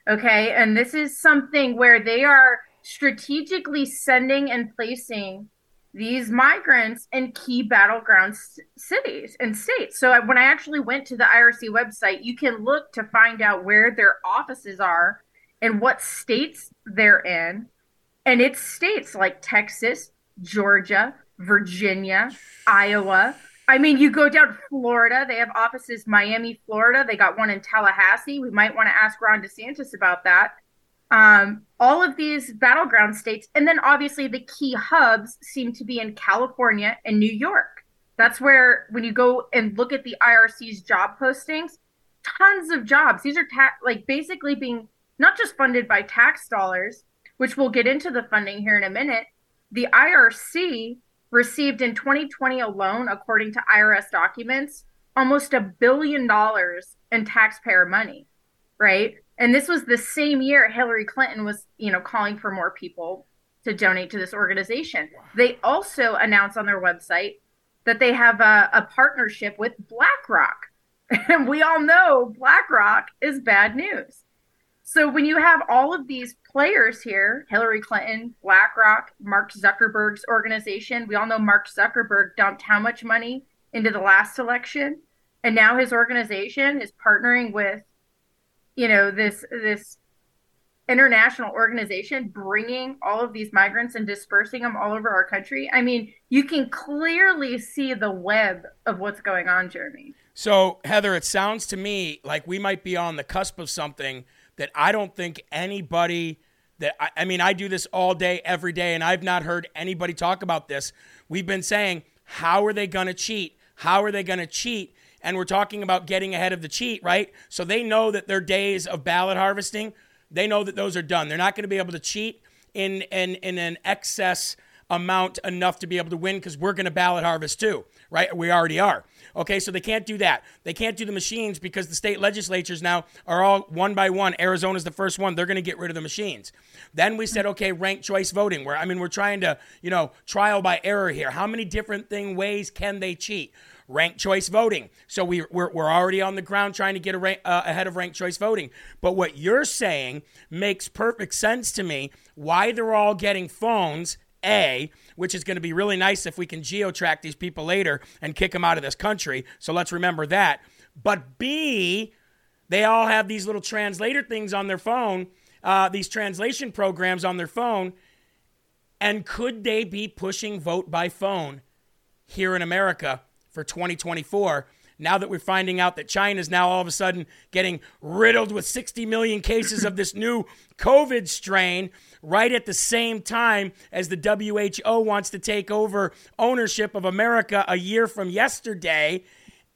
Okay. And this is something where they are strategically sending and placing these migrants in key battleground cities and states. So when I actually went to the IRC website, you can look to find out where their offices are and what states they're in. And it's states like Texas, Georgia, Virginia, Iowa. I mean, you go down to Florida, they have offices Miami, Florida. They got one in Tallahassee. We might want to ask Ron DeSantis about that um, all of these battleground states. And then obviously the key hubs seem to be in California and New York. That's where, when you go and look at the IRC's job postings, tons of jobs. These are ta- like basically being not just funded by tax dollars, which we'll get into the funding here in a minute. The IRC received in 2020 alone, according to IRS documents, almost a billion dollars in taxpayer money, right? And this was the same year Hillary Clinton was, you know, calling for more people to donate to this organization. Wow. They also announced on their website that they have a, a partnership with BlackRock. And we all know BlackRock is bad news. So when you have all of these players here, Hillary Clinton, BlackRock, Mark Zuckerberg's organization, we all know Mark Zuckerberg dumped how much money into the last election. And now his organization is partnering with you know this this international organization bringing all of these migrants and dispersing them all over our country. I mean, you can clearly see the web of what's going on, Jeremy. So, Heather, it sounds to me like we might be on the cusp of something that I don't think anybody that I, I mean, I do this all day, every day, and I've not heard anybody talk about this. We've been saying, how are they going to cheat? How are they going to cheat? And we're talking about getting ahead of the cheat, right? So they know that their days of ballot harvesting they know that those are done. They're not going to be able to cheat in, in, in an excess amount enough to be able to win because we're going to ballot harvest too, right? We already are. Okay, so they can't do that. They can't do the machines because the state legislatures now are all one by one. Arizona's the first one. They're going to get rid of the machines. Then we said, okay, ranked choice voting, where I mean, we're trying to, you know, trial by error here. How many different thing ways can they cheat? Ranked choice voting. So we, we're, we're already on the ground trying to get rank, uh, ahead of ranked choice voting. But what you're saying makes perfect sense to me why they're all getting phones. A, which is going to be really nice if we can geo-track these people later and kick them out of this country. So let's remember that. But B, they all have these little translator things on their phone, uh, these translation programs on their phone. And could they be pushing vote by phone here in America for 2024 now that we're finding out that China is now all of a sudden getting riddled with 60 million cases of this new COVID strain, right at the same time as the WHO wants to take over ownership of America a year from yesterday.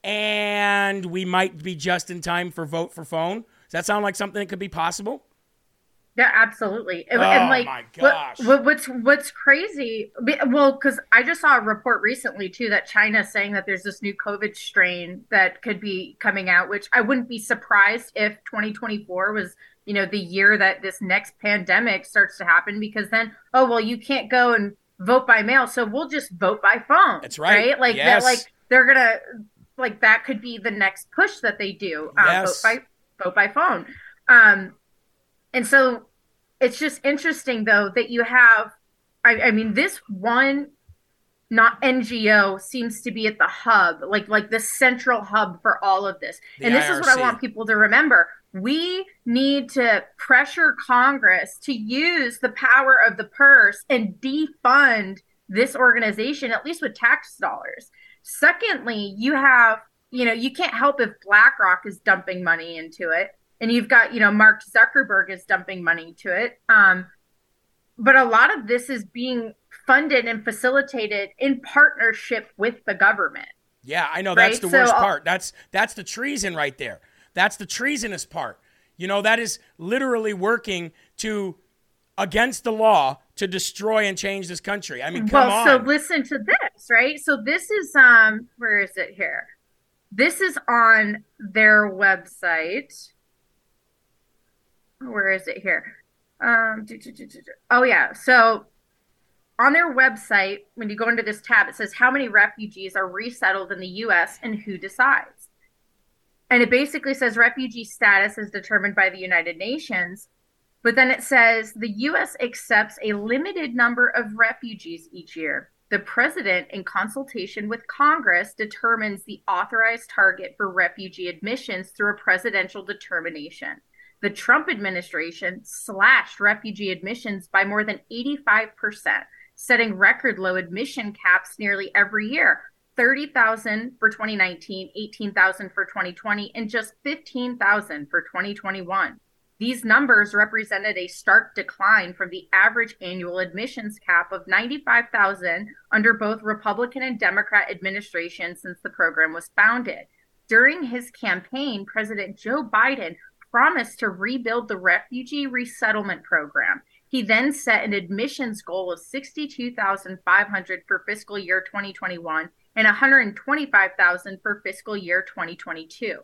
And we might be just in time for vote for phone. Does that sound like something that could be possible? Yeah, absolutely. And, oh and like, my gosh. What, what's what's crazy? Well, because I just saw a report recently too that China's saying that there's this new COVID strain that could be coming out, which I wouldn't be surprised if 2024 was, you know, the year that this next pandemic starts to happen. Because then, oh well, you can't go and vote by mail, so we'll just vote by phone. That's right. Right? Like yes. that. Like they're gonna like that could be the next push that they do. Um, yes. Vote by vote by phone. Um, and so it's just interesting though that you have I, I, mean this one not ngo seems to be at the hub like like the central hub for all of this. The and this IRC. is what i want people to remember. We need to pressure congress to use the power of the purse and defund this organization at least with tax dollars. Secondly you have you know you can't help if blackrock is dumping money into it and you've got you know mark zuckerberg is dumping money to it. Um, but a lot of this is being funded and facilitated in partnership with the government. Yeah i know. Right? that's the so, worst part. That's that's the treason right there. That's the treasonous part. You know that is literally working to against the law to destroy and change this country. I mean come well on. so listen to this right? So this is um where is it here? This is on their website where is it here? Um, do, do, do, oh yeah. So on their website, when you go into this tab, it says how many refugees are resettled in the U.S. and who decides. And it basically says refugee status is determined by the United Nations. But then it says the U.S. accepts a limited number of refugees each year. The president, in consultation with Congress, determines the authorized target for refugee admissions through a presidential determination the Trump administration slashed refugee admissions by more than 85%, setting record low admission caps nearly every year 30,000 for 2019, 18,000 for 2020, and just 15,000 for 2021. These numbers represented a stark decline from the average annual admissions cap of 95,000 under both Republican and Democrat administrations since the program was founded. During his campaign, President Joe Biden promised to rebuild the refugee resettlement program. He then set an admissions goal of 62,500 for fiscal year 2021 and 125,000 for fiscal year 2022.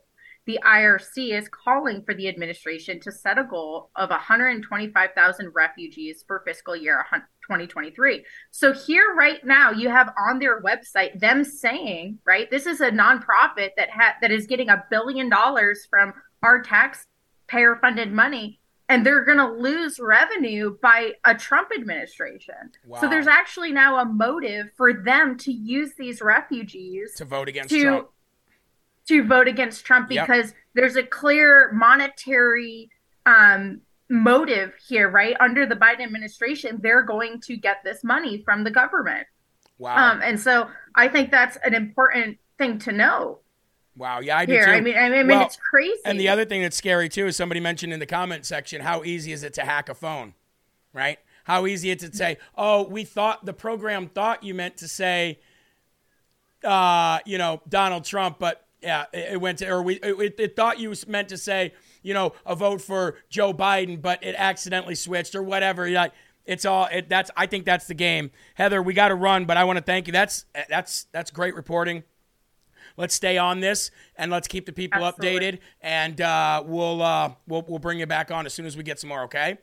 The IRC is calling for the administration to set a goal of 125,000 refugees for fiscal year 2023. So here right now you have on their website them saying, right, this is a nonprofit that ha- that is getting a billion dollars from our tax payer funded money and they're going to lose revenue by a Trump administration. Wow. So there's actually now a motive for them to use these refugees to vote against to, Trump. To vote against Trump Yep. because there's a clear monetary um, motive here, right? Under the Biden administration, they're going to get this money from the government. Wow. Um, and so I think that's an important thing to know. Wow, yeah, I do here. too. I mean, I mean, Well, it's crazy. And the other thing that's scary too is somebody mentioned in the comment section how easy is it to hack a phone, right? How easy it's to say, oh, we thought the program thought you meant to say, uh, you know, Donald Trump, but yeah, it, it went to, or we, it, it thought you meant to say, you know, a vote for Joe Biden, but it accidentally switched or whatever. Like, it's all it, that's. I think that's the game. Heather, we got to run, but I want to thank you. That's that's that's great reporting let's stay on this and let's keep the people Absolutely. updated and uh, we'll, uh, we'll we'll bring you back on as soon as we get some more okay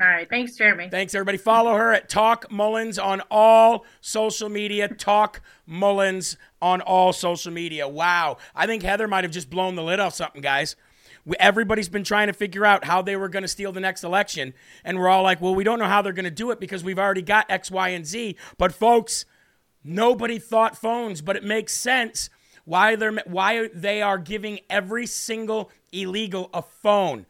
All right. Thanks, Jeremy. thanks everybody follow her at talk mullins on all social media talk mullins on all social media wow i think heather might have just blown the lid off something guys We- Everybody's been trying to figure out how they were going to steal the next election. And we're all like, well, we don't know how they're going to do it because we've already got X, Y, and Z. But, folks, Nobody thought phones, but it makes sense why they're why they are giving every single illegal a phone.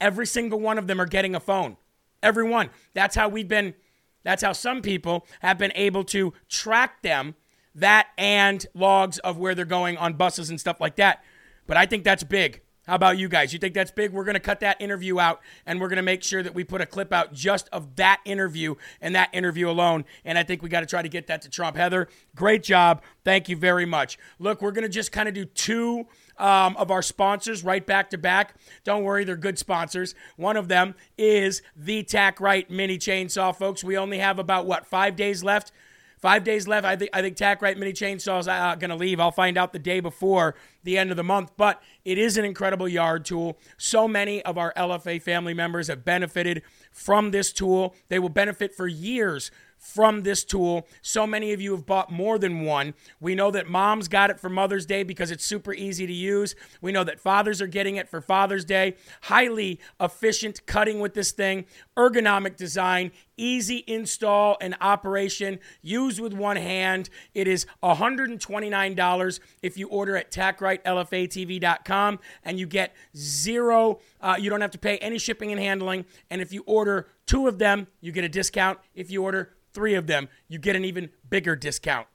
Every single one of them are getting a phone. Everyone. That's how we've been that's how some people have been able to track them that and logs of where they're going on buses and stuff like that. But I think that's big. How about you guys? You think that's big? We're going to cut that interview out and we're going to make sure that we put a clip out just of that interview and that interview alone. And I think we got to try to get that to Trump. Heather, great job. Thank you very much. Look, we're going to just kind of do two um, of our sponsors right back to back. Don't worry, they're good sponsors. One of them is the Tack Right Mini Chainsaw, folks. We only have about, what, five days left? Five days left. I think I think Tack Right Mini Chainsaws uh, going to leave. I'll find out the day before the end of the month. But it is an incredible yard tool. So many of our LFA family members have benefited from this tool. They will benefit for years from this tool. So many of you have bought more than one. We know that moms got it for Mother's Day because it's super easy to use. We know that fathers are getting it for Father's Day. Highly efficient cutting with this thing, ergonomic design, easy install and operation, used with one hand. It is $129 if you order at tackritelfatv.com and you get zero, uh, you don't have to pay any shipping and handling. And if you order two of them, you get a discount. If you order three of them, you get an even bigger discount.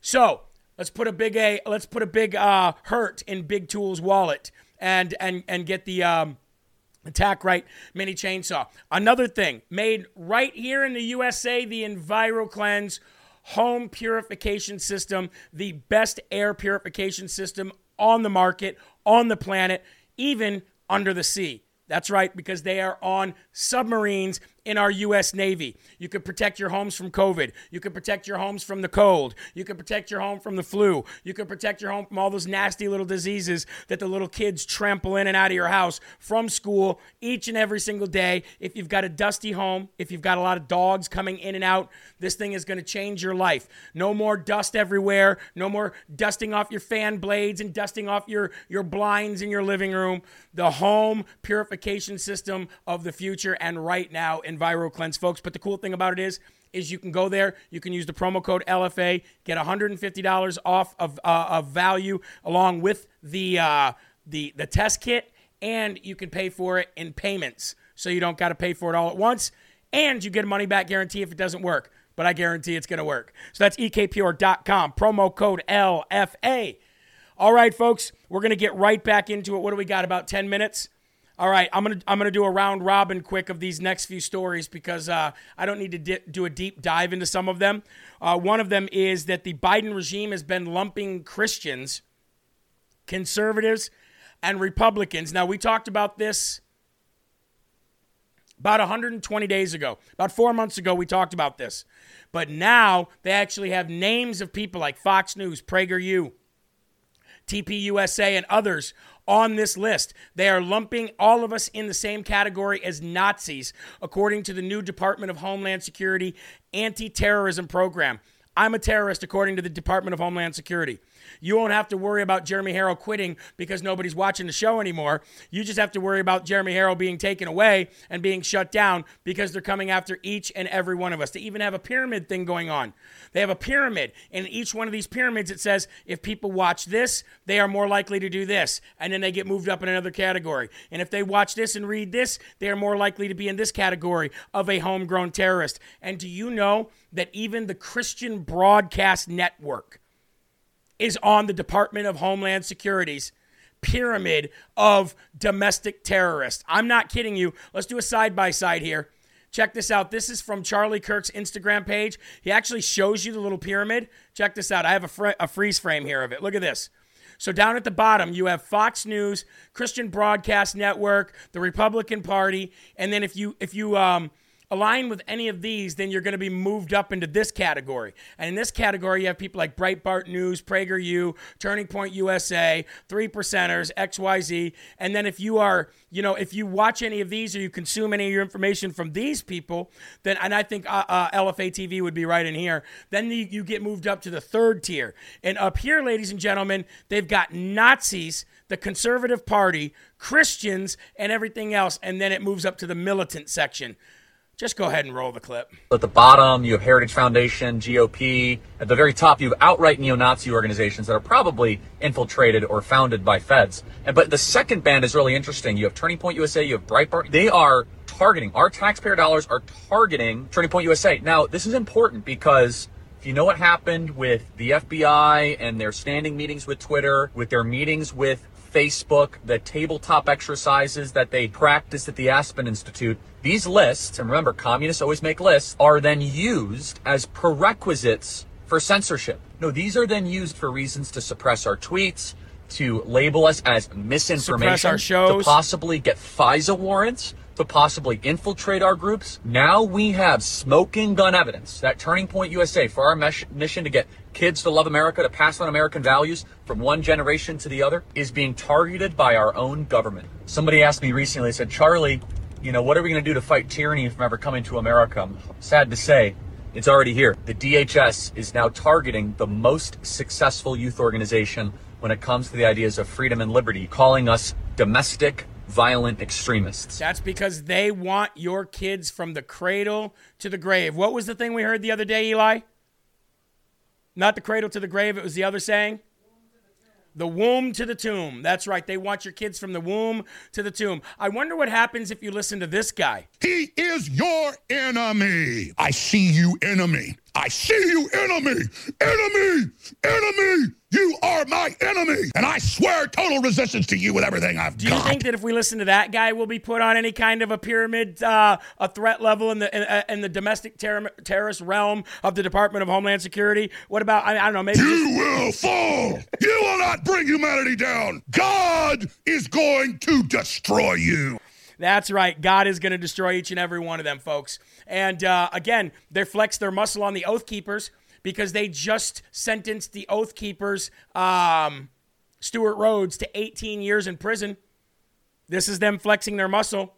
So let's put a big a let's put a big uh, hurt in Big Tool's wallet and and and get the um, Attack Right mini chainsaw. Another thing made right here in the USA, the Enviro Cleanse home purification system, the best air purification system on the market, on the planet, even under the sea. That's right, because they are on submarines in our U.S. Navy. You can protect your homes from COVID. You can protect your homes from the cold. You can protect your home from the flu. You can protect your home from all those nasty little diseases that the little kids trample in and out of your house from school each and every single day. If you've got a dusty home, if you've got a lot of dogs coming in and out, this thing is going to change your life. No more dust everywhere. No more dusting off your fan blades and dusting off your, your blinds in your living room. The home purification system of the future and right now, EnviroCleanse, folks. But the cool thing about it is, is you can go there, you can use the promo code LFA, get $150 off of, uh, of value along with the, uh, the, the test kit, and you can pay for it in payments. So you don't got to pay for it all at once, and you get a money back guarantee if it doesn't work. But I guarantee it's going to work. So that's ekpure.com, promo code LFA. All right, folks, we're going to get right back into it. What do we got? About 10 minutes? All right, I'm gonna I'm gonna do a round robin quick of these next few stories because uh, I don't need to di- do a deep dive into some of them. Uh, one of them is that the Biden regime has been lumping Christians, conservatives, and Republicans. Now we talked about this about 120 days ago, about four months ago. We talked about this, but now they actually have names of people like Fox News, PragerU, TPUSA, and others on this list. They are lumping all of us in the same category as Nazis, according to the new Department of Homeland Security anti terrorism program. I'm a terrorist according to the Department of Homeland Security. You won't have to worry about Jeremy Herrell quitting because nobody's watching the show anymore. You just have to worry about Jeremy Herrell being taken away and being shut down because they're coming after each and every one of us. They even have a pyramid thing going on. They have a pyramid. And in each one of these pyramids, it says if people watch this, they are more likely to do this. And then they get moved up in another category. And if they watch this and read this, they are more likely to be in this category of a homegrown terrorist. And do you know that even the Christian Broadcast Network is on the Department of Homeland Security's pyramid of domestic terrorists? I'm not kidding you. Let's do a side by side here. Check this out. This is from Charlie Kirk's Instagram page. He actually shows you the little pyramid. Check this out. I have a, fr- a freeze frame here of it. Look at this. So down at the bottom, you have Fox News, Christian Broadcast Network, the Republican Party, and then if you if you um, align with any of these, then you're going to be moved up into this category. And in this category, you have people like Breitbart News, PragerU, Turning Point USA, Three Percenters, XYZ. And then if you are, you know, if you watch any of these or you consume any of your information from these people, then, and I think uh, uh, LFA TV would be right in here, then you, you get moved up to the third tier. And up here, ladies and gentlemen, they've got Nazis, the Conservative Party, Christians, and everything else. And then it moves up to the militant section. Just go ahead and roll the clip. At the bottom, you have Heritage Foundation, GOP. At the very top, you have outright neo-Nazi organizations that are probably infiltrated or founded by feds. And but the second band is really interesting. You have Turning Point USA, you have Breitbart. They are targeting our taxpayer dollars are targeting Turning Point USA. Now, this is important because if you know what happened with the FBI and their standing meetings with Twitter, with their meetings with Facebook, the tabletop exercises that they practice at the Aspen Institute, these lists, and remember, communists always make lists, are then used as prerequisites for censorship. No, these are then used for reasons to suppress our tweets, to label us as misinformation, our shows. to possibly get FISA warrants, to possibly infiltrate our groups. Now we have smoking gun evidence that Turning Point USA, for our mission to get kids to love America, to pass on American values from one generation to the other, is being targeted by our own government. Somebody asked me recently, they said, Charlie, you know, what are we going to do to fight tyranny from ever coming to America? I'm sad to say, it's already here. The DHS is now targeting the most successful youth organization when it comes to the ideas of freedom and liberty, calling us domestic violent extremists. That's because they want your kids from the cradle to the grave. What was the thing we heard the other day, Eli? Not the cradle to the grave, it was the other saying. The womb to the tomb. That's right. They want your kids from the womb to the tomb. I wonder what happens if you listen to this guy. He is your enemy. I see you, enemy. I see you, enemy. Enemy. Enemy. You are my enemy. And I swear total resistance to you with everything I've Do you got. think that if we listen to that guy, we'll be put on any kind of a pyramid, uh, a threat level in the in, uh, in the domestic ter- terrorist realm of the Department of Homeland Security? What about I, I don't know, maybe you will fall. You will not bring humanity down. God is going to destroy you. That's right. God is going to destroy each and every one of them, folks. And uh, again, they flex their muscle on the Oath Keepers because they just sentenced the Oath Keepers, um, Stewart Rhodes, to 18 years in prison. This is them flexing their muscle.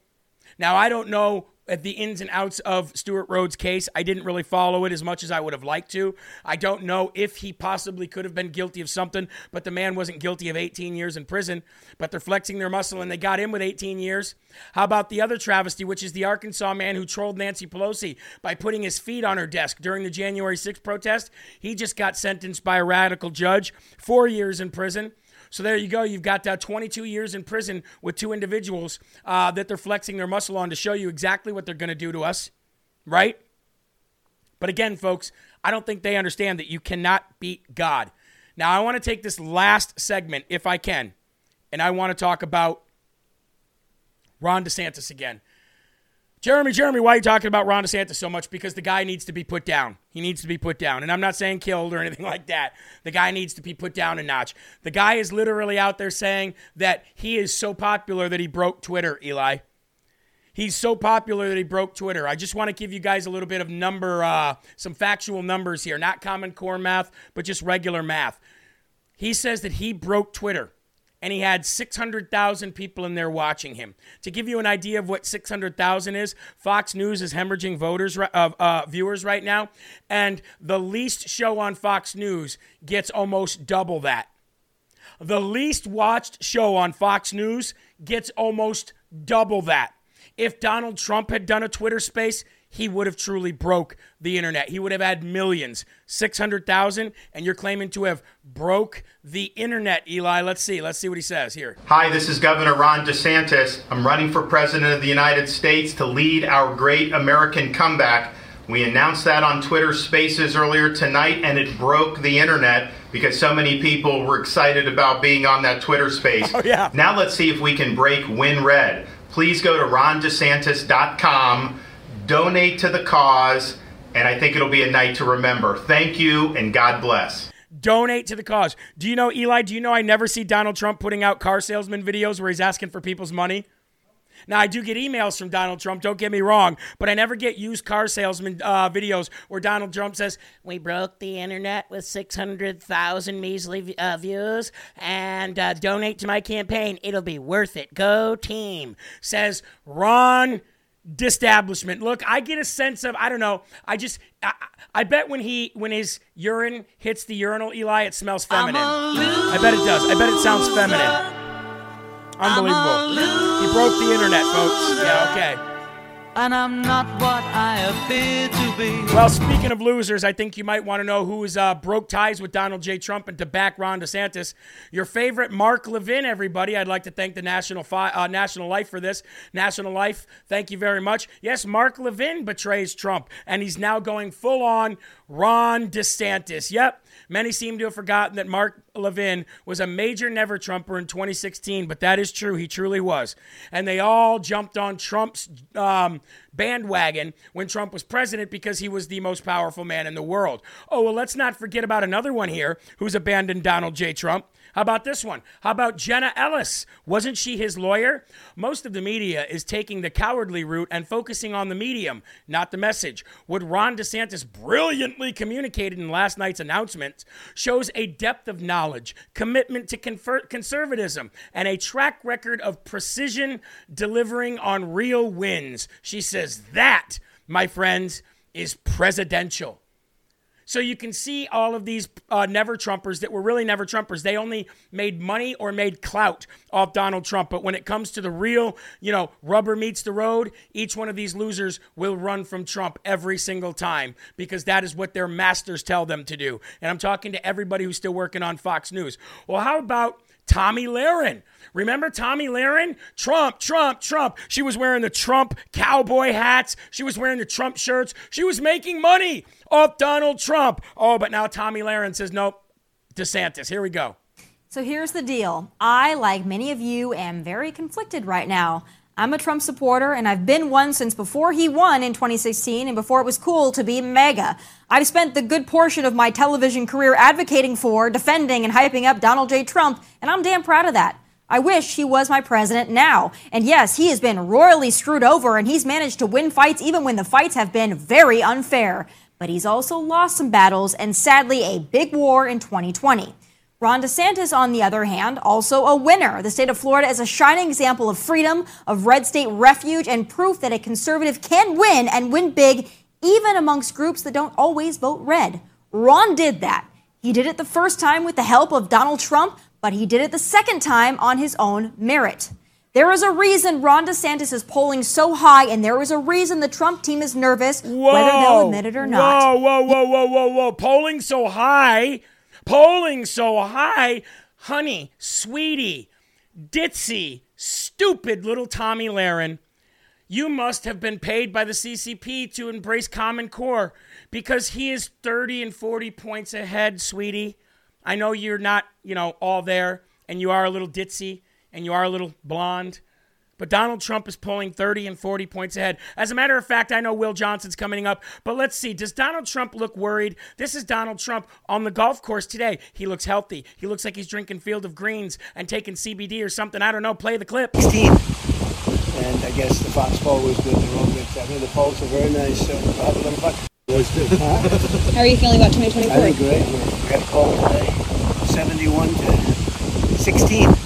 Now, I don't know at the ins and outs of Stewart Rhodes' case. I didn't really follow it as much as I would have liked to. I don't know if he possibly could have been guilty of something, but the man wasn't guilty of 18 years in prison. But they're flexing their muscle and they got him with 18 years. How about the other travesty, which is the Arkansas man who trolled Nancy Pelosi by putting his feet on her desk during the January 6th protest? He just got sentenced by a radical judge, four years in prison. So there you go. You've got uh, 22 years in prison with two individuals uh, that they're flexing their muscle on to show you exactly what they're going to do to us, right? But again, folks, I don't think they understand that you cannot beat God. Now, I want to take this last segment, if I can, and I want to talk about Ron DeSantis again. Jeremy, Jeremy, why are you talking about Ron DeSantis so much? Because the guy needs to be put down. He needs to be put down. And I'm not saying killed or anything like that. The guy needs to be put down a notch. The guy is literally out there saying that he is so popular that he broke Twitter, Eli. He's so popular that he broke Twitter. I just want to give you guys a little bit of number, uh, some factual numbers here, not common core math, but just regular math. He says that he broke Twitter and he had 600,000 people in there watching him. To give you an idea of what 600,000 is, Fox News is hemorrhaging voters uh, uh, viewers right now, and the least show on Fox News gets almost double that. The least watched show on Fox News gets almost double that. If Donald Trump had done a Twitter space, he would have truly broke the internet. He would have had millions, 600,000, and you're claiming to have broke the internet, Eli. Let's see. Let's see what he says here. Hi, this is Governor Ron DeSantis. I'm running for President of the United States to lead our great American comeback. We announced that on Twitter Spaces earlier tonight, and it broke the internet because so many people were excited about being on that Twitter space. Oh, yeah. Now let's see if we can break WinRed. Please go to rondesantis.com, donate to the cause, and I think it'll be a night to remember. Thank you, and God bless. Donate to the cause. Do you know, Eli? Do you know I never see Donald Trump putting out car salesman videos where he's asking for people's money? Now, I do get emails from Donald Trump, don't get me wrong, but I never get used car salesman uh, videos where Donald Trump says, We broke the internet with 600,000 measly uh, views and uh, donate to my campaign. It'll be worth it. Go team. Says Ron Destablishment. Look, I get a sense of, I don't know, I just, I, I bet when he, when his urine hits the urinal, Eli, it smells feminine. I bet it does. I bet it sounds feminine. Unbelievable. He broke the internet, folks. Yeah, okay. And I'm not what I appear to be. Well, speaking of losers, I think you might want to know who's uh, broke ties with Donald J. Trump and to back Ron DeSantis. Your favorite Mark Levin, everybody. I'd like to thank the National Fi- uh, National Life for this. National Life, thank you very much. Yes, Mark Levin betrays Trump, and he's now going full on Ron DeSantis. Yep. Many seem to have forgotten that Mark Levin was a major never Trumper in 2016, but that is true. He truly was. And they all jumped on Trump's um, bandwagon when Trump was president because he was the most powerful man in the world. Oh, well, let's not forget about another one here who's abandoned Donald J. Trump. How about this one? How about Jenna Ellis? Wasn't she his lawyer? Most of the media is taking the cowardly route and focusing on the medium, not the message. What Ron DeSantis brilliantly communicated in last night's announcement shows a depth of knowledge, commitment to confer- conservatism, and a track record of precision delivering on real wins. She says that, my friends, is presidential. So you can see all of these uh, never Trumpers that were really never Trumpers. They only made money or made clout off Donald Trump. But when it comes to the real, you know, rubber meets the road, each one of these losers will run from Trump every single time because that is what their masters tell them to do. And I'm talking to everybody who's still working on Fox News. Well, how about Tomi Lahren? Remember Tomi Lahren? Trump, Trump, Trump. She was wearing the Trump cowboy hats. She was wearing the Trump shirts. She was making money off Donald Trump. Oh, but now Tomi Lahren says, nope, DeSantis. Here we go. So here's the deal. I, like many of you, am very conflicted right now. I'm a Trump supporter, and I've been one since before he won in 2016 and before it was cool to be MAGA. I've spent the good portion of my television career advocating for, defending, and hyping up Donald J. Trump, and I'm damn proud of that. I wish he was my president now. And yes, he has been royally screwed over and he's managed to win fights even when the fights have been very unfair. But he's also lost some battles and sadly a big war in 2020. Ron DeSantis, on the other hand, also a winner. The state of Florida is a shining example of freedom, of red state refuge, and proof that a conservative can win and win big, even amongst groups that don't always vote red. Ron did that. He did it the first time with the help of Donald Trump, but he did it the second time on his own merit. There is a reason Ron DeSantis is polling so high, and there is a reason the Trump team is nervous, whoa, whether they'll admit it or not. Whoa, whoa, whoa, whoa, whoa, whoa. Polling so high, polling so high. Honey, sweetie, ditzy, stupid little Tomi Lahren. You must have been paid by the CCP to embrace Common Core because he is 30 and 40 points ahead, sweetie. I know you're not, you know, all there and you are a little ditzy and you are a little blonde, but Donald Trump is pulling 30 and 40 points ahead. As a matter of fact, I know Will Johnson's coming up, but let's see. Does Donald Trump look worried? This is Donald Trump on the golf course today. He looks healthy. He looks like he's drinking Field of Greens and taking CBD or something. I don't know. Play the clip. 16. And I guess the Fox poll was good. The wrong good. I mean, the polls are very nice. So we'll have a little fun. Boys do. How are you feeling about 2024? I think great. We got a call today. 71 to 16.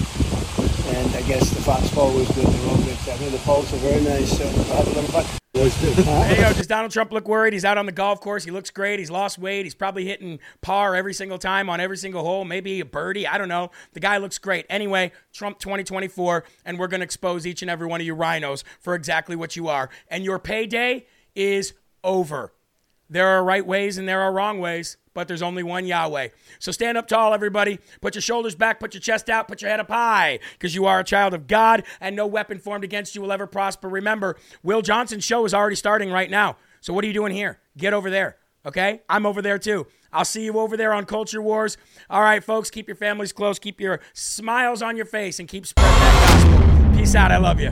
And I guess the fastball was good, the road bit. I think the polls are very nice, so we'll have a little fun. Was good. There you go. Does Donald Trump look worried? He's out on the golf course. He looks great. He's lost weight. He's probably hitting par every single time on every single hole. Maybe a birdie. I don't know. The guy looks great. Anyway, Trump 2024, and we're going to expose each and every one of you RINOs for exactly what you are. And your payday is over. There are right ways and there are wrong ways, but there's only one Yahweh. So stand up tall, everybody. Put your shoulders back, put your chest out, put your head up high, because you are a child of God, and no weapon formed against you will ever prosper. Remember, Will Johnson's show is already starting right now. So what are you doing here? Get over there. Okay? I'm over there too. I'll see you over there on Culture Wars. All right, folks, keep your families close, keep your smiles on your face, and keep spreading that gospel. Peace out. I love you.